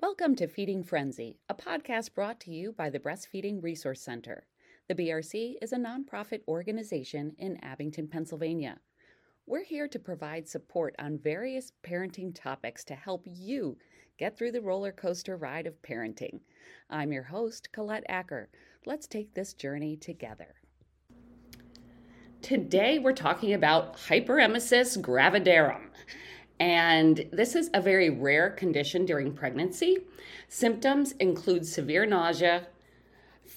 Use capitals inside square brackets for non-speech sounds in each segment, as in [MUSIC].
Welcome to Feeding Frenzy, a podcast brought to you by the Breastfeeding Resource Center. The BRC is a nonprofit organization in Abington, Pennsylvania. We're here to provide support on various parenting topics to help you get through the roller coaster ride of parenting. I'm your host, Colette Acker. Let's take this journey together. Today, we're talking about hyperemesis gravidarum. And this is a very rare condition during pregnancy. Symptoms include severe nausea,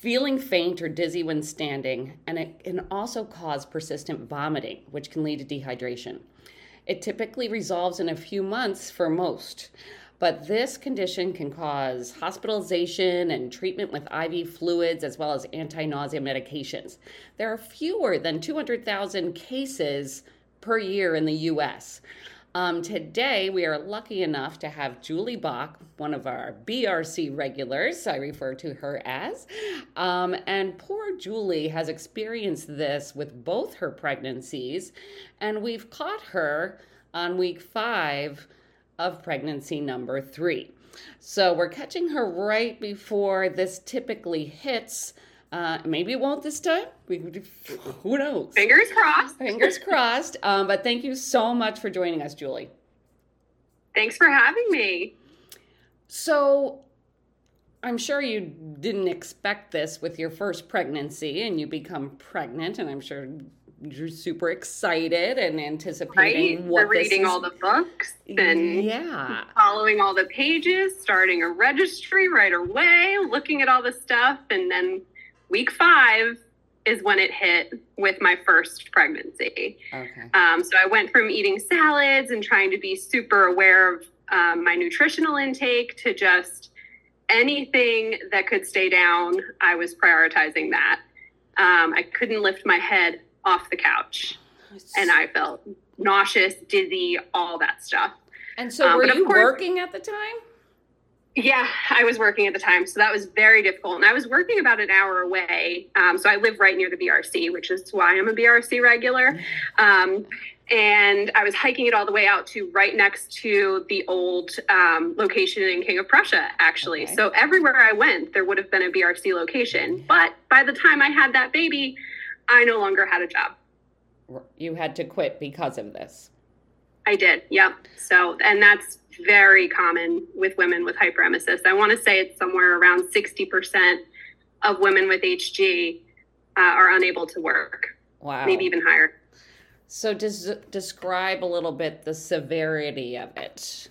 feeling faint or dizzy when standing, and it can also cause persistent vomiting, which can lead to dehydration. It typically resolves in a few months for most, but this condition can cause hospitalization and treatment with IV fluids as well as anti nausea medications. There are fewer than 200,000 cases per year in the US. Um, today, we are lucky enough to have Julie Boc, one of our BRC regulars, I refer to her as. Um, and poor Julie has experienced this with both her pregnancies, and we've caught her on week five of pregnancy number three. So we're catching her right before this typically hits uh, maybe it won't this time. We, [LAUGHS] who knows? Fingers crossed. Fingers crossed. Um, but thank you so much for joining us, Julie. Thanks for having me. So, I'm sure you didn't expect this with your first pregnancy, and you become pregnant, and I'm sure you're super excited and anticipating right? what We're reading is. all the books and yeah following all the pages, starting a registry right away, looking at all the stuff, and then week five is when it hit with my first pregnancy. Okay. Um, so I went from eating salads and trying to be super aware of um, my nutritional intake to just anything that could stay down. I was prioritizing that. Um, I couldn't lift my head off the couch, and I felt nauseous, dizzy, all that stuff. And so, Um, were you course- working at the time? Yeah, I was working at the time, so that was very difficult. And I was working about an hour away. Um, so I live right near the BRC, which is why I'm a BRC regular. Um, and I was hiking it all the way out to right next to the old um, location in King of Prussia, actually. Okay. So everywhere I went, there would have been a BRC location. But by the time I had that baby, I no longer had a job. You had to quit because of this. I did. Yep. So, and that's very common with women with hyperemesis. I want to say it's somewhere around 60% of women with HG uh, are unable to work, Wow. maybe even higher. So, des- describe a little bit the severity of it.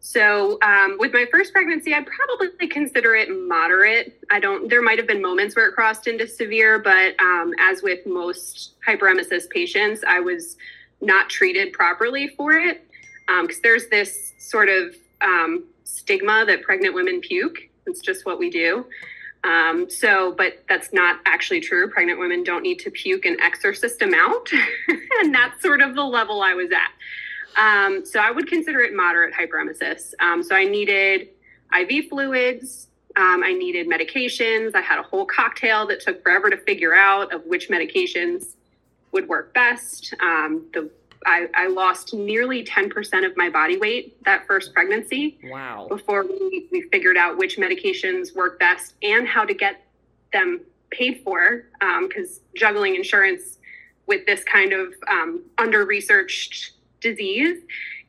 So, um, with my first pregnancy, I'd probably consider it moderate. I don't, there might have been moments where it crossed into severe, but um, as with most hyperemesis patients, I was not treated properly for it because there's this sort of um, stigma that pregnant women puke. It's just what we do. Um, so, but that's not actually true. Pregnant women don't need to puke an exorcist amount. [LAUGHS] and that's sort of the level I was at. Um, so I would consider it moderate hyperemesis. Um, so I needed IV fluids. Um, I needed medications. I had a whole cocktail that took forever to figure out of which medications would work best. Um, the I, I lost nearly 10% of my body weight that first pregnancy Wow. before we, we figured out which medications work best and how to get them paid for. Because juggling insurance with this kind of um, under researched disease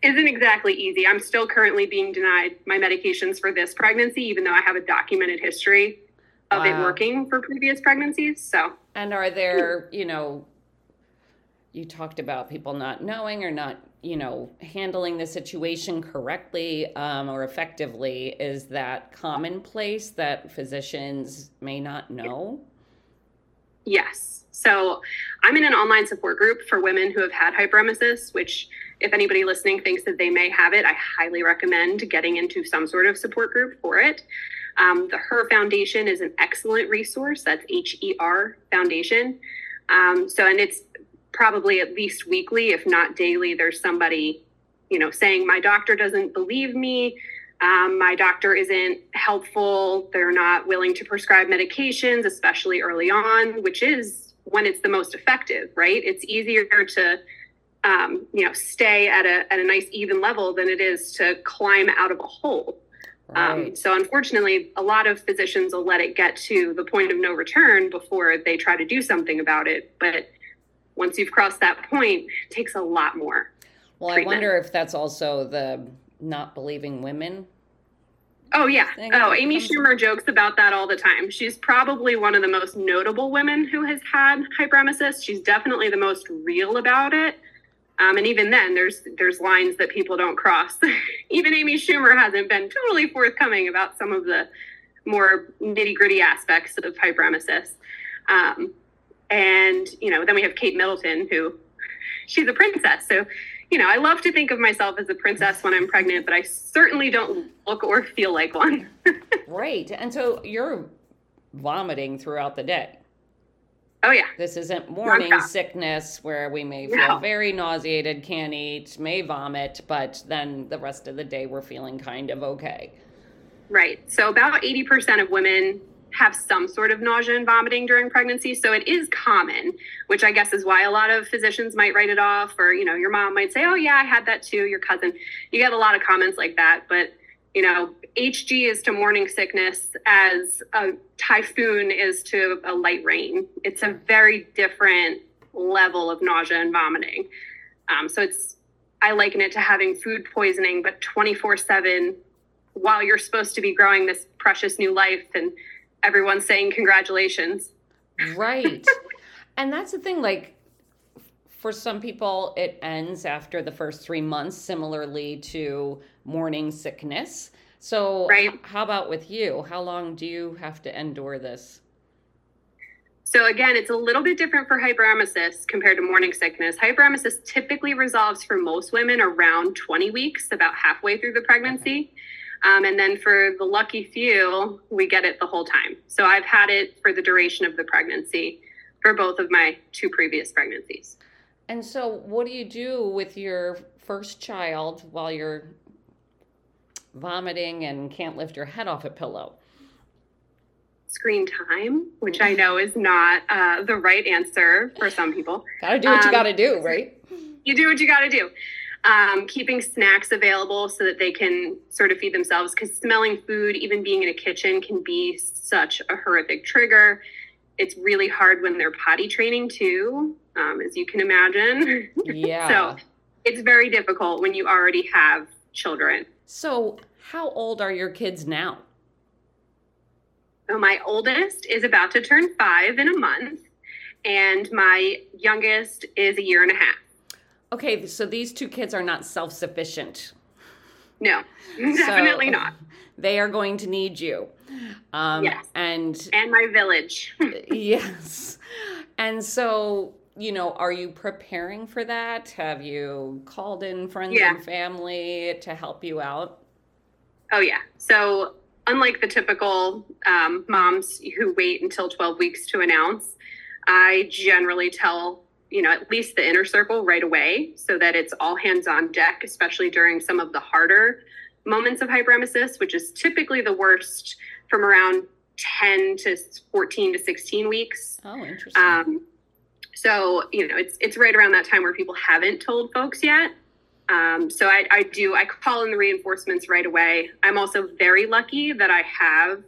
isn't exactly easy. I'm still currently being denied my medications for this pregnancy, even though I have a documented history of it working for previous pregnancies. So, And are there, you know, you talked about people not knowing or not, you know, handling the situation correctly um, or effectively. Is that commonplace that physicians may not know? Yes. So I'm in an online support group for women who have had hyperemesis, which, if anybody listening thinks that they may have it, I highly recommend getting into some sort of support group for it. Um, the HER Foundation is an excellent resource. That's H E R Foundation. Um, so, and it's probably at least weekly, if not daily, there's somebody, you know, saying, My doctor doesn't believe me. Um, my doctor isn't helpful. They're not willing to prescribe medications, especially early on, which is when it's the most effective, right? It's easier to, um, you know, stay at a, at a nice even level than it is to climb out of a hole. Um, right. Um, so unfortunately, a lot of physicians will let it get to the point of no return before they try to do something about it. But once you've crossed that point, it takes a lot more. Well, treatment. I wonder if that's also the not believing women. Oh yeah. Oh, Amy Schumer jokes about that all the time. She's probably one of the most notable women who has had hyperemesis. She's definitely the most real about it. Um, and even then, there's there's lines that people don't cross. [LAUGHS] even Amy Schumer hasn't been totally forthcoming about some of the more nitty gritty aspects of hyperemesis. Um, and you know, then we have Kate Middleton, who she's a princess. So, you know, I love to think of myself as a princess when I'm pregnant, but I certainly don't look or feel like one. [LAUGHS] right. And so you're vomiting throughout the day. Oh yeah. This isn't morning sickness where we may feel no. very nauseated, can't eat, may vomit, but then the rest of the day we're feeling kind of okay. Right. So about 80% of women have some sort of nausea and vomiting during pregnancy, so it is common, which I guess is why a lot of physicians might write it off or you know, your mom might say, "Oh yeah, I had that too, your cousin." You get a lot of comments like that, but you know, HG is to morning sickness as a typhoon is to a light rain. It's a very different level of nausea and vomiting. Um, so it's, I liken it to having food poisoning, but 24 7 while you're supposed to be growing this precious new life and everyone's saying congratulations. Right. [LAUGHS] and that's the thing, like, for some people, it ends after the first three months, similarly to morning sickness. So, right. h- how about with you? How long do you have to endure this? So, again, it's a little bit different for hyperemesis compared to morning sickness. Hyperemesis typically resolves for most women around 20 weeks, about halfway through the pregnancy. Okay. Um, and then for the lucky few, we get it the whole time. So, I've had it for the duration of the pregnancy for both of my two previous pregnancies. And so, what do you do with your first child while you're vomiting and can't lift your head off a pillow? Screen time, which I know is not uh, the right answer for some people. Gotta do what um, you gotta do, right? [LAUGHS] You do what you gotta do. Um, keeping snacks available so that they can sort of feed themselves because smelling food, even being in a kitchen, can be such a horrific trigger. It's really hard when they're potty training too um, as you can imagine. [LAUGHS] Yeah. so it's very difficult when you already have children. So, how old are your kids now? So, my oldest is about to turn five in a month, and my youngest is a year and a half. Okay, so these two kids are not self sufficient. No, [LAUGHS] definitely so, not. They are going to need you. Um, yes. And and my village. [LAUGHS] yes. And so you know, are you preparing for that? Have you called in friends yeah. and family to help you out? Oh, yeah. So, unlike the typical um, moms who wait until 12 weeks to announce, I generally tell, you know, at least the inner circle right away so that it's all hands on deck, especially during some of the harder moments of hyperemesis, which is typically the worst from around 10 to 14 to 16 weeks. Oh, interesting. Um, so, you know, it's it's right around that time where people haven't told folks yet. Um, so I, I do I call in the reinforcements right away. I'm also very lucky that I have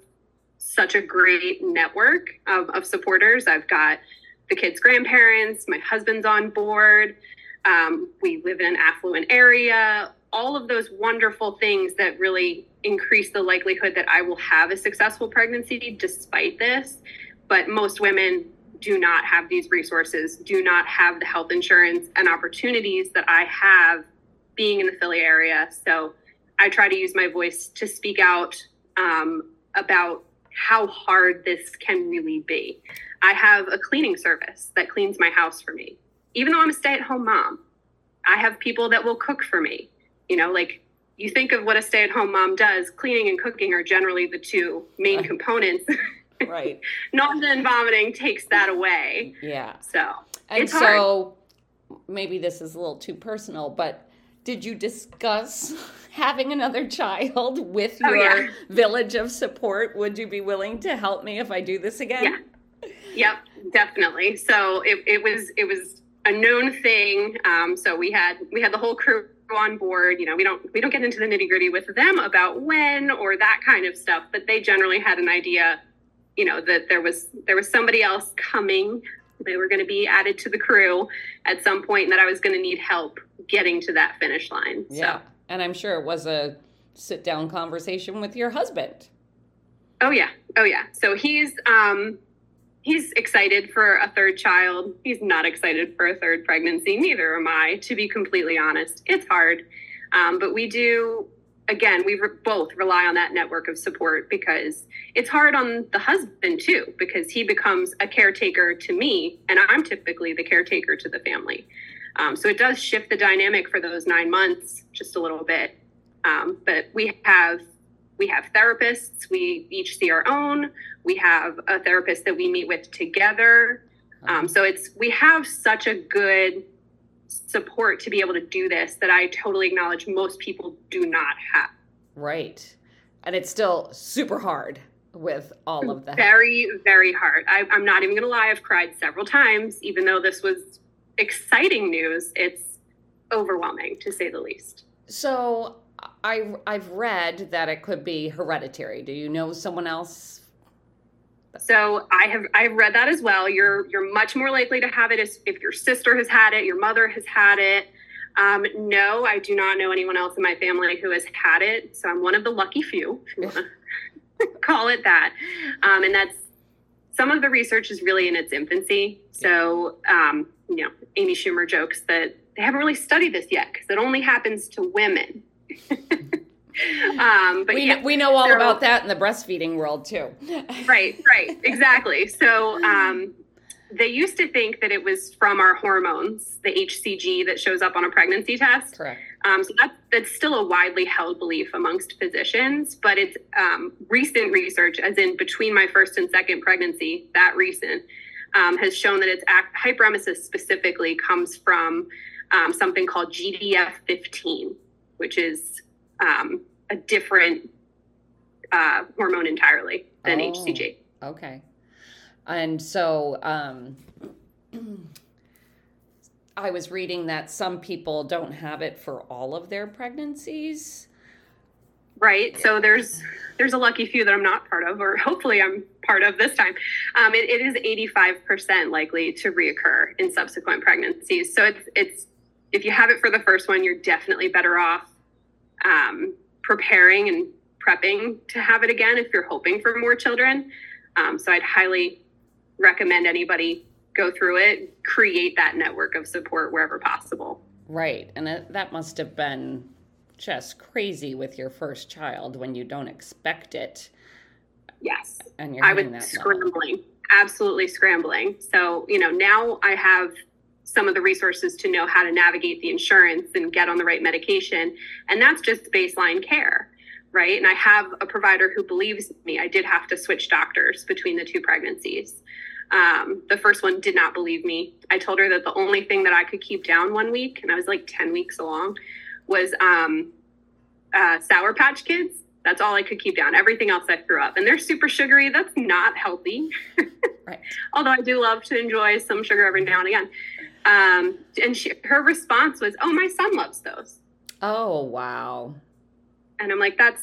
such a great network of, of supporters. I've got the kids' grandparents, my husband's on board. Um, we live in an affluent area. All of those wonderful things that really increase the likelihood that I will have a successful pregnancy despite this. But most women do not have these resources, do not have the health insurance and opportunities that I have being in the Philly area. So I try to use my voice to speak out um, about how hard this can really be. I have a cleaning service that cleans my house for me. Even though I'm a stay at home mom, I have people that will cook for me. You know, like you think of what a stay at home mom does, cleaning and cooking are generally the two main components. [LAUGHS] right. nausea and vomiting takes that away. Yeah. So and so hard. maybe this is a little too personal, but did you discuss [LAUGHS] having another child with Oh, your yeah. village of support? Would you be willing to help me if I do this again? Yeah. Yep, definitely. So it, it was it was a known thing. Um, so we had we had the whole crew on board. You know, we don't we don't get into the nitty gritty with them about when or that kind of stuff, but they generally had an idea. You know that there was there was somebody else coming. They were going to be added to the crew at some point, and that I was going to need help getting to that finish line. Yeah. And I'm sure it was a sit down conversation with your husband. Oh yeah. Oh yeah. So he's um he's excited for a third child. He's not excited for a third pregnancy. Neither am I, to be completely honest. It's hard. Um, but we do again, we re- both rely on that network of support because it's hard on the husband too because he becomes a caretaker to me and I'm typically the caretaker to the family. Um, so it does shift the dynamic for those 9 months just a little bit. Um, but we have we have therapists. We each see our own. We have a therapist that we meet with together. Um, so it's we have such a good support to be able to do this that i totally acknowledge most people do not have. Right. And it's still super hard with all of that. very very hard. I, i'm not even gonna lie. I've cried several times. Even though this was exciting news it's overwhelming to say the least. So I I've read that it could be hereditary. Do you know someone else? So I have I've read that as well. You're you're much more likely to have it if your sister has had it, your mother has had it. Um, no, I do not know anyone else in my family who has had it. So I'm one of the lucky few, if you want to [LAUGHS] call it that. Um, and that's some of the research is really in its infancy. So um, you know, Amy Schumer jokes that they haven't really studied this yet because it only happens to women. [LAUGHS] um, but we yeah, we know all so- about that in the breastfeeding world too. [LAUGHS] right right exactly so um, they used to think that it was from our hormones the hcg that shows up on a pregnancy test Correct. um, so that, that's still a widely held belief amongst physicians but it's um, recent research as in between my first and second pregnancy that recent um, has shown that its act, hyperemesis specifically comes from um, something called gdf15 which is um, a different uh, hormone entirely than Oh. hcg Okay. And so um [CLEARS THROAT] I was reading that some people don't have it for all of their pregnancies. right so there's there's a lucky few that i'm not part of or [LAUGHS] hopefully i'm part of this time um, it, it is 85% likely to reoccur in subsequent pregnancies so it's it's if you have it for the first one you're definitely better off um, preparing and prepping to have it again if you're hoping for more children um, so i'd highly recommend anybody go through it create that network of support wherever possible Right. And it, that must have been just crazy with your first child when you don't expect it yes and you're I was hitting that level. scrambling, absolutely scrambling. So, you know, now I have some of the resources to know how to navigate the insurance and get on the right medication. And that's just baseline care, right? And I have a provider who believes me. I did have to switch doctors between the two pregnancies. Um, the first one did not believe me. I told her that the only thing that I could keep down one week, and I was like 10 weeks along, was um, uh, Sour Patch Kids. That's all I could keep down. Everything else I threw up. And they're super sugary. That's not healthy. [LAUGHS] Right. Although I do love to enjoy some sugar every now and again. Um, and she, her response was, Oh, my son loves those. Oh, wow. And I'm like, That's,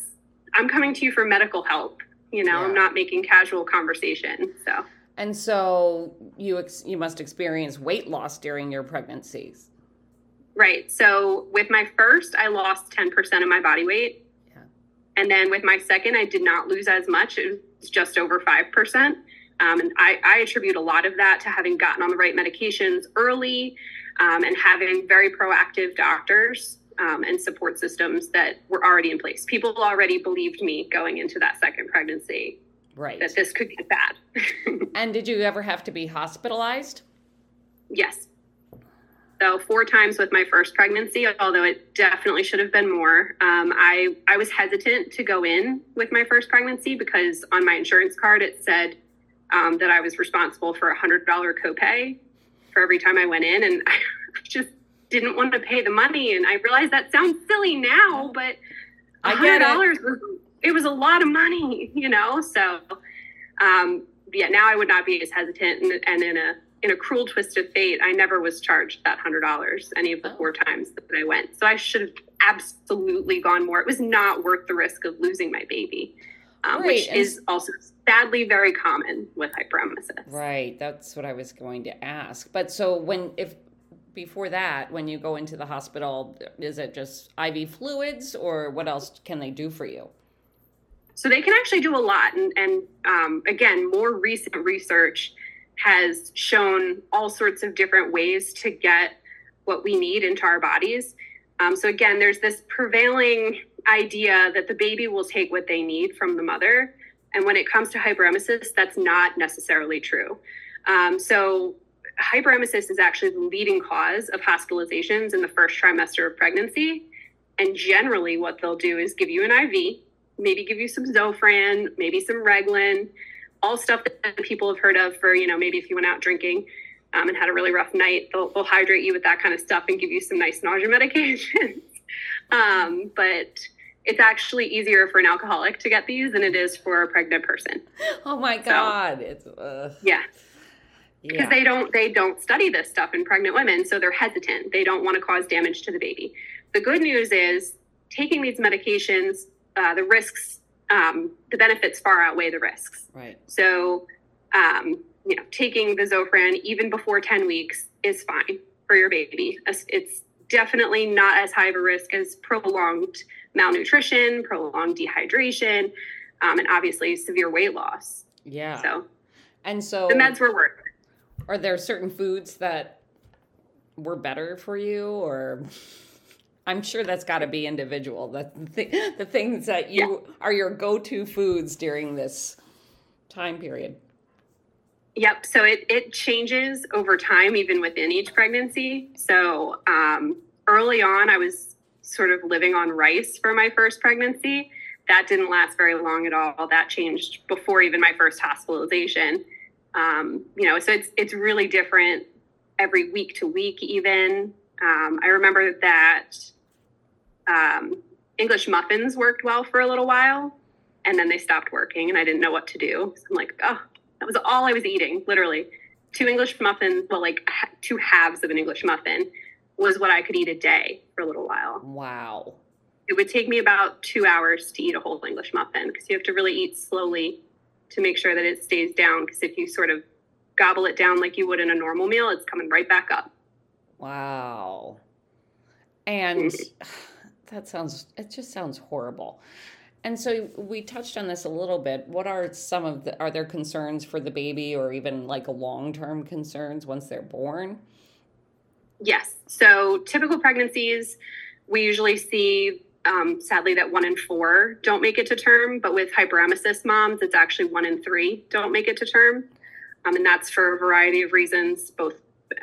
I'm coming to you for medical help. You know, Yeah. I'm not making casual conversation. So, And so you ex- you must experience weight loss during your pregnancies. right. So with my first, I lost 10% of my body weight. Yeah. And then with my second, I did not lose as much. It was just over 5%. Um, and I, I attribute a lot of that to having gotten on the right medications early um, and having very proactive doctors um, and support systems that were already in place. People already believed me going into that second pregnancy Right. that this could get bad. [LAUGHS] And did you ever have to be hospitalized? yes. So four times with my first pregnancy, although it definitely should have been more. Um, I I was hesitant to go in with my first pregnancy because on my insurance card it said um, that I was responsible for a hundred dollar copay for every time I went in, and [LAUGHS] I just didn't want to pay the money. And I realize that sounds silly now, but a hundred dollars was it was a lot of money, you know. So um, yeah, now I would not be as hesitant. And, and in a in a cruel twist of fate, I never was charged that hundred dollars any of the oh. four times that I went. So I should have absolutely gone more. It was not worth the risk of losing my baby, um, right. which and is also sadly very common with hyperemesis. Right. That's what I was going to ask. But so when if before that, when you go into the hospital, is it just IV fluids or what else can they do for you? So they can actually do a lot. And, and um, again, more recent research has shown all sorts of different ways to get what we need into our bodies. Um, so again, there's this prevailing idea that the baby will take what they need from the mother. And when it comes to hyperemesis, that's not necessarily true. Um, so hyperemesis is actually the leading cause of hospitalizations in the first trimester of pregnancy. And generally, what they'll do is give you an IV, maybe give you some Zofran, maybe some Reglan, all stuff that people have heard of for, you know, maybe if you went out drinking um, and had a really rough night, they'll, they'll, hydrate you with that kind of stuff and give you some nice nausea [LAUGHS] medications. um, but it's actually easier for an alcoholic to get these than it is for a pregnant person. Oh my God. So, it's, uh... yeah. Because yeah. they don't they don't study this stuff in pregnant women so they're hesitant. They don't want to cause damage to the baby. The good news is taking these medications uh, the risks um, the benefits far outweigh the risks. Right. So um, you know taking the zofran even before 10 weeks is fine for your baby. It's definitely not as high of a risk as prolonged malnutrition prolonged dehydration um, and obviously severe weight loss yeah so and so the meds were worth are there certain foods that were better for you or I'm sure that's got to be individual. The, the, the things that you yeah. are your go-to foods during this time period. Yep. So it, it changes over time, even within each pregnancy. So um, early on, I was sort of living on rice for my first pregnancy. That didn't last very long at all. That changed before even my first hospitalization. Um, you know, so it's it's really different every week to week. Even um, I remember that um, English muffins worked well for a little while, and then they stopped working, and I didn't know what to do. So I'm like, oh, that was all I was eating, literally. Two English muffins, well, like two halves of an English muffin, was what I could eat a day for a little while. Wow. It would take me about two hours to eat a whole English muffin because you have to really eat slowly to make sure that it stays down. Because if you sort of gobble it down like you would in a normal meal, it's coming right back up. Wow. And [LAUGHS] [SIGHS] that sounds, it just sounds horrible. And so we touched on this a little bit. What are some of the, are there concerns for the baby or even like long term concerns once they're born? Yes. So typical pregnancies, we usually see um, sadly that one in four don't make it to term but with hyperemesis moms it's actually one in three don't make it to term um, and that's for a variety of reasons both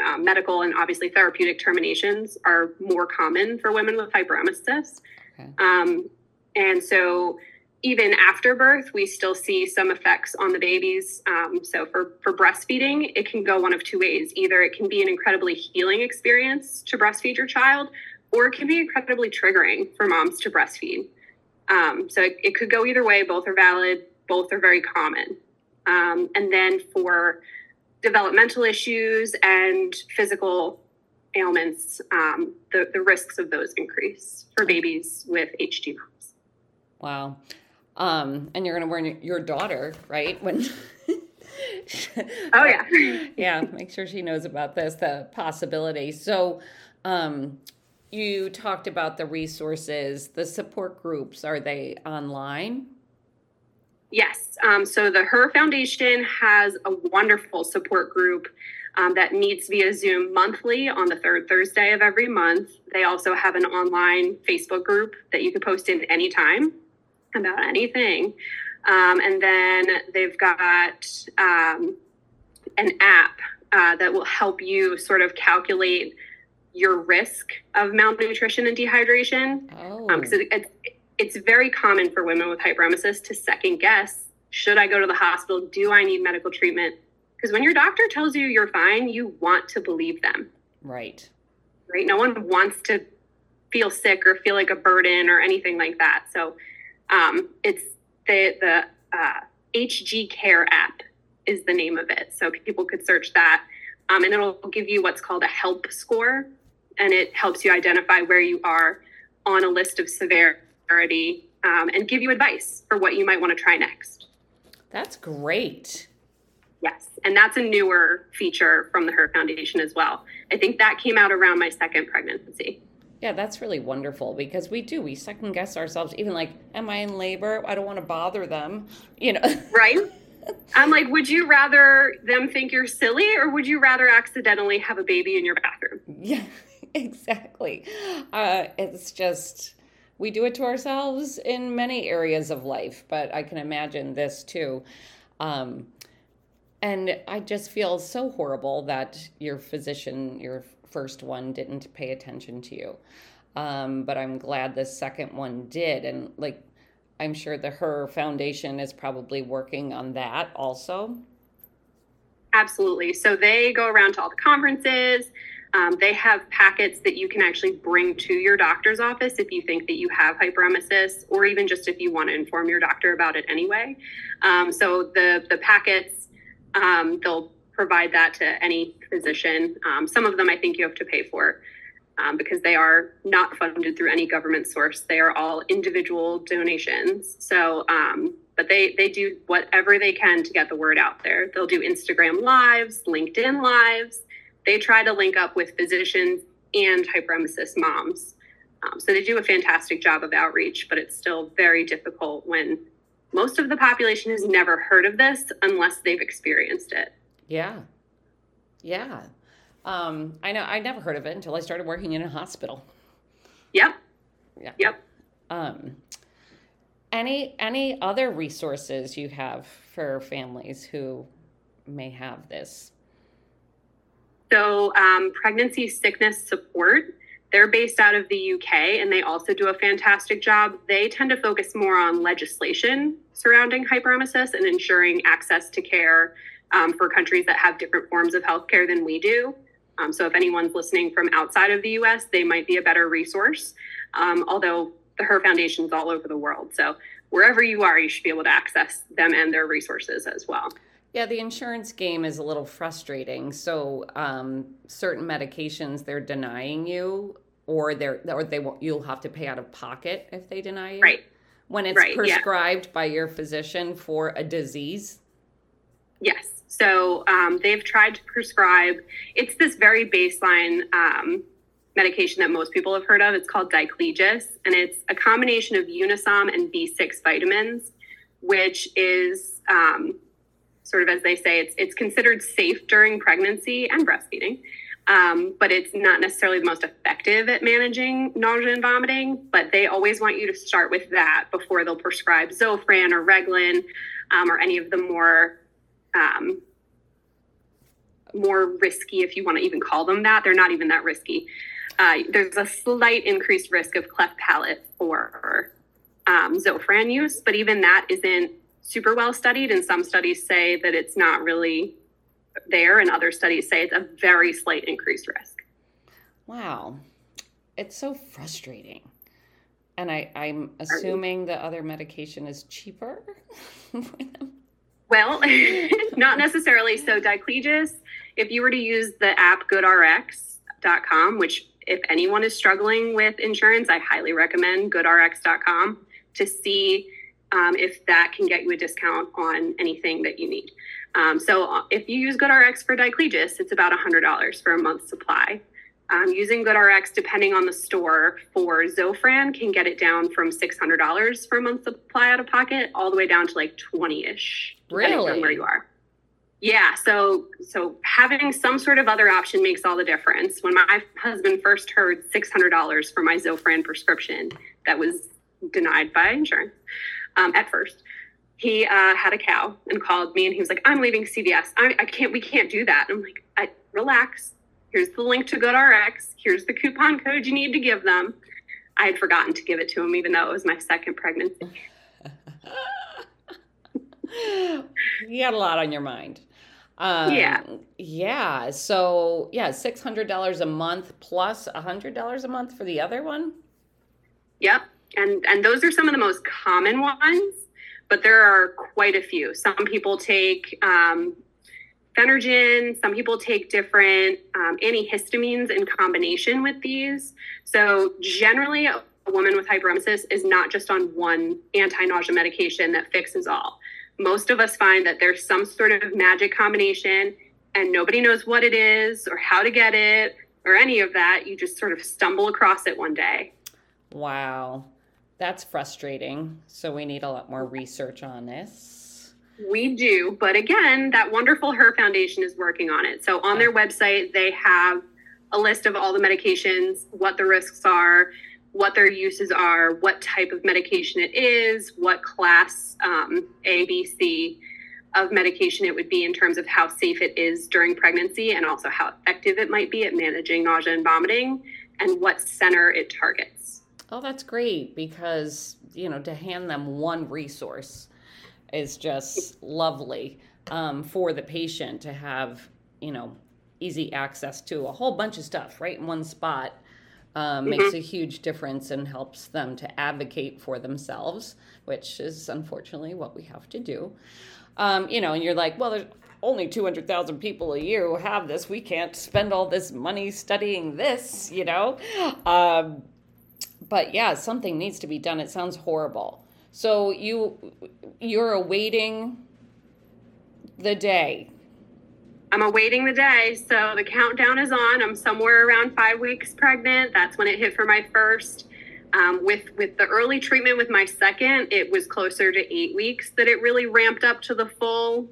uh, medical and obviously therapeutic terminations are more common for women with hyperemesis okay. um, and so even after birth we still see some effects on the babies um, so for, for breastfeeding it can go one of two ways either it can be an incredibly healing experience to breastfeed your child or it can be incredibly triggering for moms to breastfeed. Um, so it, it, could go either way. Both are valid. Both are very common. Um, and then for developmental issues and physical ailments, um, the, the risks of those increase for babies with moms. Wow. Um, and you're going to warn your daughter, right? When. [LAUGHS] oh yeah. [LAUGHS] yeah. Make sure she knows about this, the possibility. So, um, you talked about the resources, the support groups. Are they online? Yes. Um, so the Her Foundation has a wonderful support group um, that meets via Zoom monthly on the third Thursday of every month. They also have an online Facebook group that you can post in anytime about anything. Um, and then they've got um, an app uh, that will help you sort of calculate your risk of malnutrition and dehydration. Oh. Um, it, it's, it's very common for women with hyperemesis to second guess should I go to the hospital? Do I need medical treatment? Because when your doctor tells you you're fine, you want to believe them. Right. right? No one wants to feel sick or feel like a burden or anything like that. So um, it's the the uh, HG Care app is the name of it. So people could search that, um, and it'll give you what's called a help score, and it helps you identify where you are on a list of severity um, and give you advice for what you might want to try next. That's great. Yes, and that's a newer feature from the Her Foundation as well. I think that came out around my second pregnancy. Yeah, that's really wonderful because we do. We second guess ourselves, even like, am I in labor? I don't want to bother them, you know. [LAUGHS] Right? I'm like, would you rather them think you're silly or would you rather accidentally have a baby in your bathroom? Yeah, [LAUGHS] exactly. Uh, it's just, we do it to ourselves in many areas of life, but I can imagine this too. Um, and I just feel so horrible that your physician, your first one didn't pay attention to you. Um, but I'm glad the second one did. And like, I'm sure the Her Foundation is probably working on that also. Absolutely. So they go around to all the conferences. Um, they have packets that you can actually bring to your doctor's office if you think that you have hyperemesis, or even just if you want to inform your doctor about it anyway. Um, so the the packets, um, they'll provide that to any physician. Um, some of them I think you have to pay for um, because they are not funded through any government source. They are all individual donations. So, um, but they they do whatever they can to get the word out there. They'll do Instagram lives, LinkedIn lives. They try to link up with physicians and hyperemesis moms. Um, so they do a fantastic job of outreach, but it's still very difficult when most of the population has never heard of this unless they've experienced it. Yeah. Yeah. Um, I know I never heard of it until I started working in a hospital. Yep. Yeah. Yep. Um, any any other resources you have for families who may have this? So, um, pregnancy sickness support. They're based out of the UK and they also do a fantastic job. They tend to focus more on legislation surrounding hyperemesis and ensuring access to care um, for countries that have different forms of healthcare than we do. Um, so if anyone's listening from outside of the US, they might be a better resource. Um, although the Her Foundation is all over the world. So wherever you are, you should be able to access them and their resources as well. Yeah, the insurance game is a little frustrating. So um, certain medications they're denying you, or they're or they won't, you'll have to pay out of pocket if they deny you. Right. When it's right, prescribed yeah. by your physician for a disease. Yes. So um, they've tried to prescribe, it's this very baseline um, medication that most people have heard of. It's called Diclegis, and it's a combination of Unisom and B6 vitamins, which is um, sort of as they say, it's, it's considered safe during pregnancy and breastfeeding. Um, but it's not necessarily the most effective at managing nausea and vomiting. But they always want you to start with that before they'll prescribe Zofran or Reglan um, or any of the more um, more risky, if you want to even call them that. They're not even that risky. Uh, there's a slight increased risk of cleft palate for um, Zofran use, but even that isn't super well studied. And some studies say that it's not really there, and other studies say it's a very slight increased risk. Wow. It's so frustrating. And I, I'm assuming the other medication is cheaper [LAUGHS] for them. Well, [LAUGHS] not necessarily. So Diclegis, if you were to use the app goodrx.com, which if anyone is struggling with insurance, I highly recommend goodrx.com to see um, if that can get you a discount on anything that you need. Um, so uh, if you use GoodRx for Diclegis, it's about $100 for a month's supply. Um, using GoodRx, depending on the store, for Zofran can get it down from $600 for a month's supply out of pocket all the way down to like 20 ish, really? on where you are. Yeah, so so having some sort of other option makes all the difference. When my husband first heard $600 for my Zofran prescription that was denied by insurance um, at first, he uh, had a cow and called me and he was like, "I'm leaving CVS. I, I can't. We can't do that." I'm like, I, "Relax. Here's the link to GoodRx. Here's the coupon code you need to give them." I had forgotten to give it to him, even though it was my second pregnancy. [LAUGHS] you had a lot on your mind. Um, Yeah. Yeah. So, yeah, $600 a month plus $100 a month for the other one. Yep. And and those are some of the most common ones, but there are quite a few. Some people take um, Phenergan. Some people take different um, antihistamines in combination with these. So generally, a woman with hyperemesis is not just on one anti-nausea medication that fixes all. Most of us find that there's some sort of magic combination, and nobody knows what it is or how to get it or any of that. You just sort of stumble across it one day. Wow. That's frustrating. So, we need a lot more research on this. We do, but again, that wonderful Her Foundation is working on it. So on their website, they have a list of all the medications, what the risks are, what their uses are, what type of medication it is, what class um, A, B, C of medication it would be in terms of how safe it is during pregnancy and also how effective it might be at managing nausea and vomiting and what center it targets. Oh, that's great because, you know, to hand them one resource is just lovely um, for the patient to have, you know, easy access to a whole bunch of stuff right in one spot. Um, Makes a huge difference and helps them to advocate for themselves, which is unfortunately what we have to do. Um, you know, and you're like, well, there's only 200,000 people a year who have this. We can't spend all this money studying this, you know? Um, but yeah, something needs to be done. It sounds horrible. So you you're awaiting the day. I'm awaiting the day. So the countdown is on. I'm somewhere around five weeks pregnant. That's when it hit for my first. Um, with with the early treatment with my second, it was closer to eight weeks that it really ramped up to the full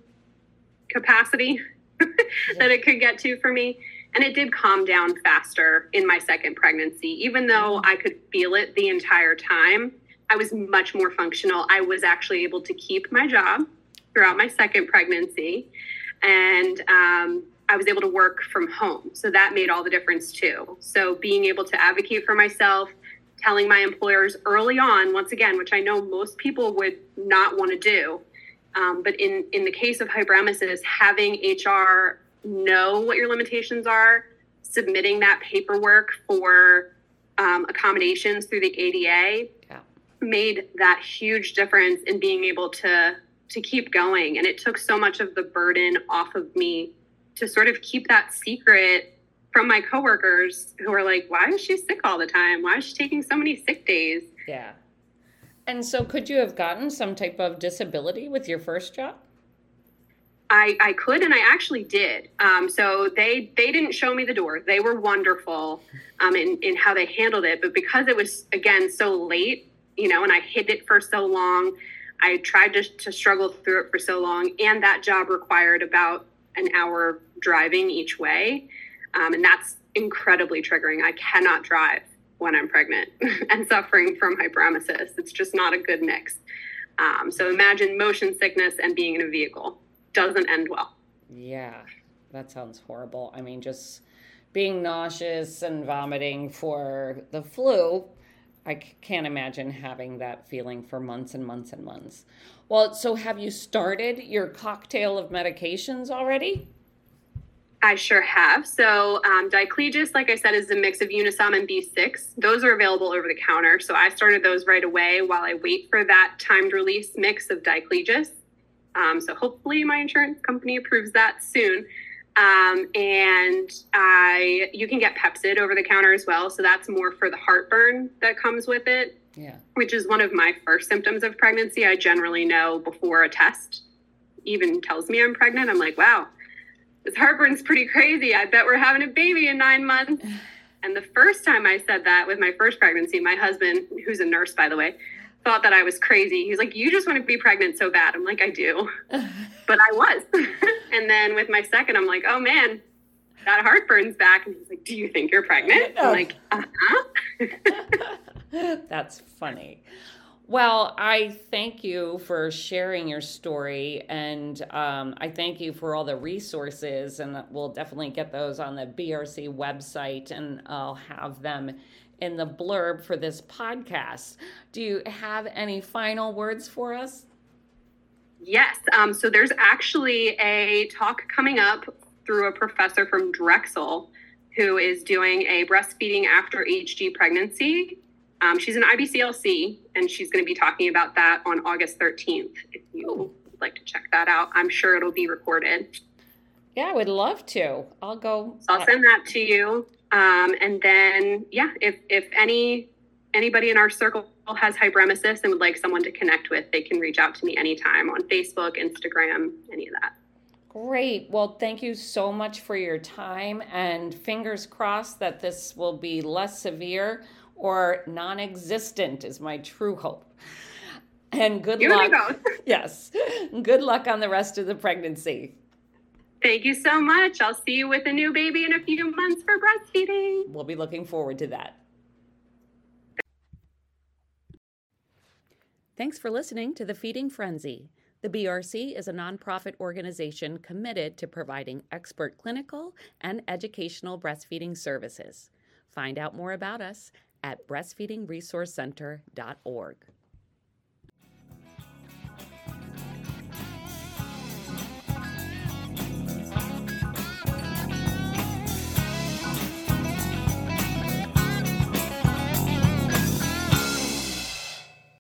capacity [LAUGHS] that it could get to for me. And it did calm down faster in my second pregnancy, even though I could feel it the entire time. I was much more functional. I was actually able to keep my job throughout my second pregnancy. And um, I was able to work from home. So that made all the difference too. So being able to advocate for myself, telling my employers early on, once again, which I know most people would not want to do. Um, but in, in the case of hyperemesis, having HR know what your limitations are, submitting that paperwork for um, accommodations through the ADA Yeah. made that huge difference in being able to to keep going and it took so much of the burden off of me to sort of keep that secret from my coworkers who are like why is she sick all the time why is she taking so many sick days Yeah. And so could you have gotten some type of disability with your first job? I, I could and I actually did. Um, so they they didn't show me the door. They were wonderful um, in, in how they handled it. But because it was again so late, you know, and I hid it for so long, I tried to, to struggle through it for so long, and that job required about an hour driving each way, um, and that's incredibly triggering. I cannot drive when I'm pregnant [LAUGHS] and suffering from hyperemesis. It's just not a good mix. Um, so imagine motion sickness and being in a vehicle doesn't end well. Yeah, that sounds horrible. I mean, just being nauseous and vomiting for the flu, I can't imagine having that feeling for months and months and months. Well, so have you started your cocktail of medications already? I sure have. So, um, Diclegis, like I said, is a mix of Unisom and B6. Those are available over the counter. So, I started those right away while I wait for that timed release mix of Diclegis. Um, so, hopefully, my insurance company approves that soon. Um, and I, you can get Pepcid over the counter as well. So, that's more for the heartburn that comes with it, Yeah. which is one of my first symptoms of pregnancy. I generally know before a test even tells me I'm pregnant. I'm like, wow, this heartburn's pretty crazy. I bet we're having a baby in nine months. [SIGHS] And the first time I said that with my first pregnancy, my husband, who's a nurse, by the way, thought that I was crazy. He's like, You just want to be pregnant so bad. I'm like, I do. [LAUGHS] But I was. [LAUGHS] and then with my second, I'm like, Oh man, that heartburn's back. And he's like, Do you think you're pregnant? I'm like, Uh huh. [LAUGHS] That's funny. Well, I thank you for sharing your story, and um, I thank you for all the resources, and we'll definitely get those on the BRC website, and I'll have them in the blurb for this podcast. Do you have any final words for us? Yes. Um, so there's actually a talk coming up through a professor from Drexel who is doing a breastfeeding after HG pregnancy. Um, she's an IBCLC, and she's going to be talking about that on August 13th. If you would like to check that out, I'm sure it'll be recorded. Yeah, I would love to. I'll go. So I'll send that to you. Um, and then, yeah, if if any anybody in our circle has hyperemesis and would like someone to connect with, they can reach out to me anytime on Facebook, Instagram, any of that. Great. Well, thank you so much for your time and fingers crossed that this will be less severe or non existent, is my true hope. And good you luck. [LAUGHS] yes. Good luck on the rest of the pregnancy. Thank you so much. I'll see you with a new baby in a few months for breastfeeding. We'll be looking forward to that. Thanks for listening to The Feeding Frenzy. The BRC is a nonprofit organization committed to providing expert clinical and educational breastfeeding services. Find out more about us at breastfeedingresourcecenter.org.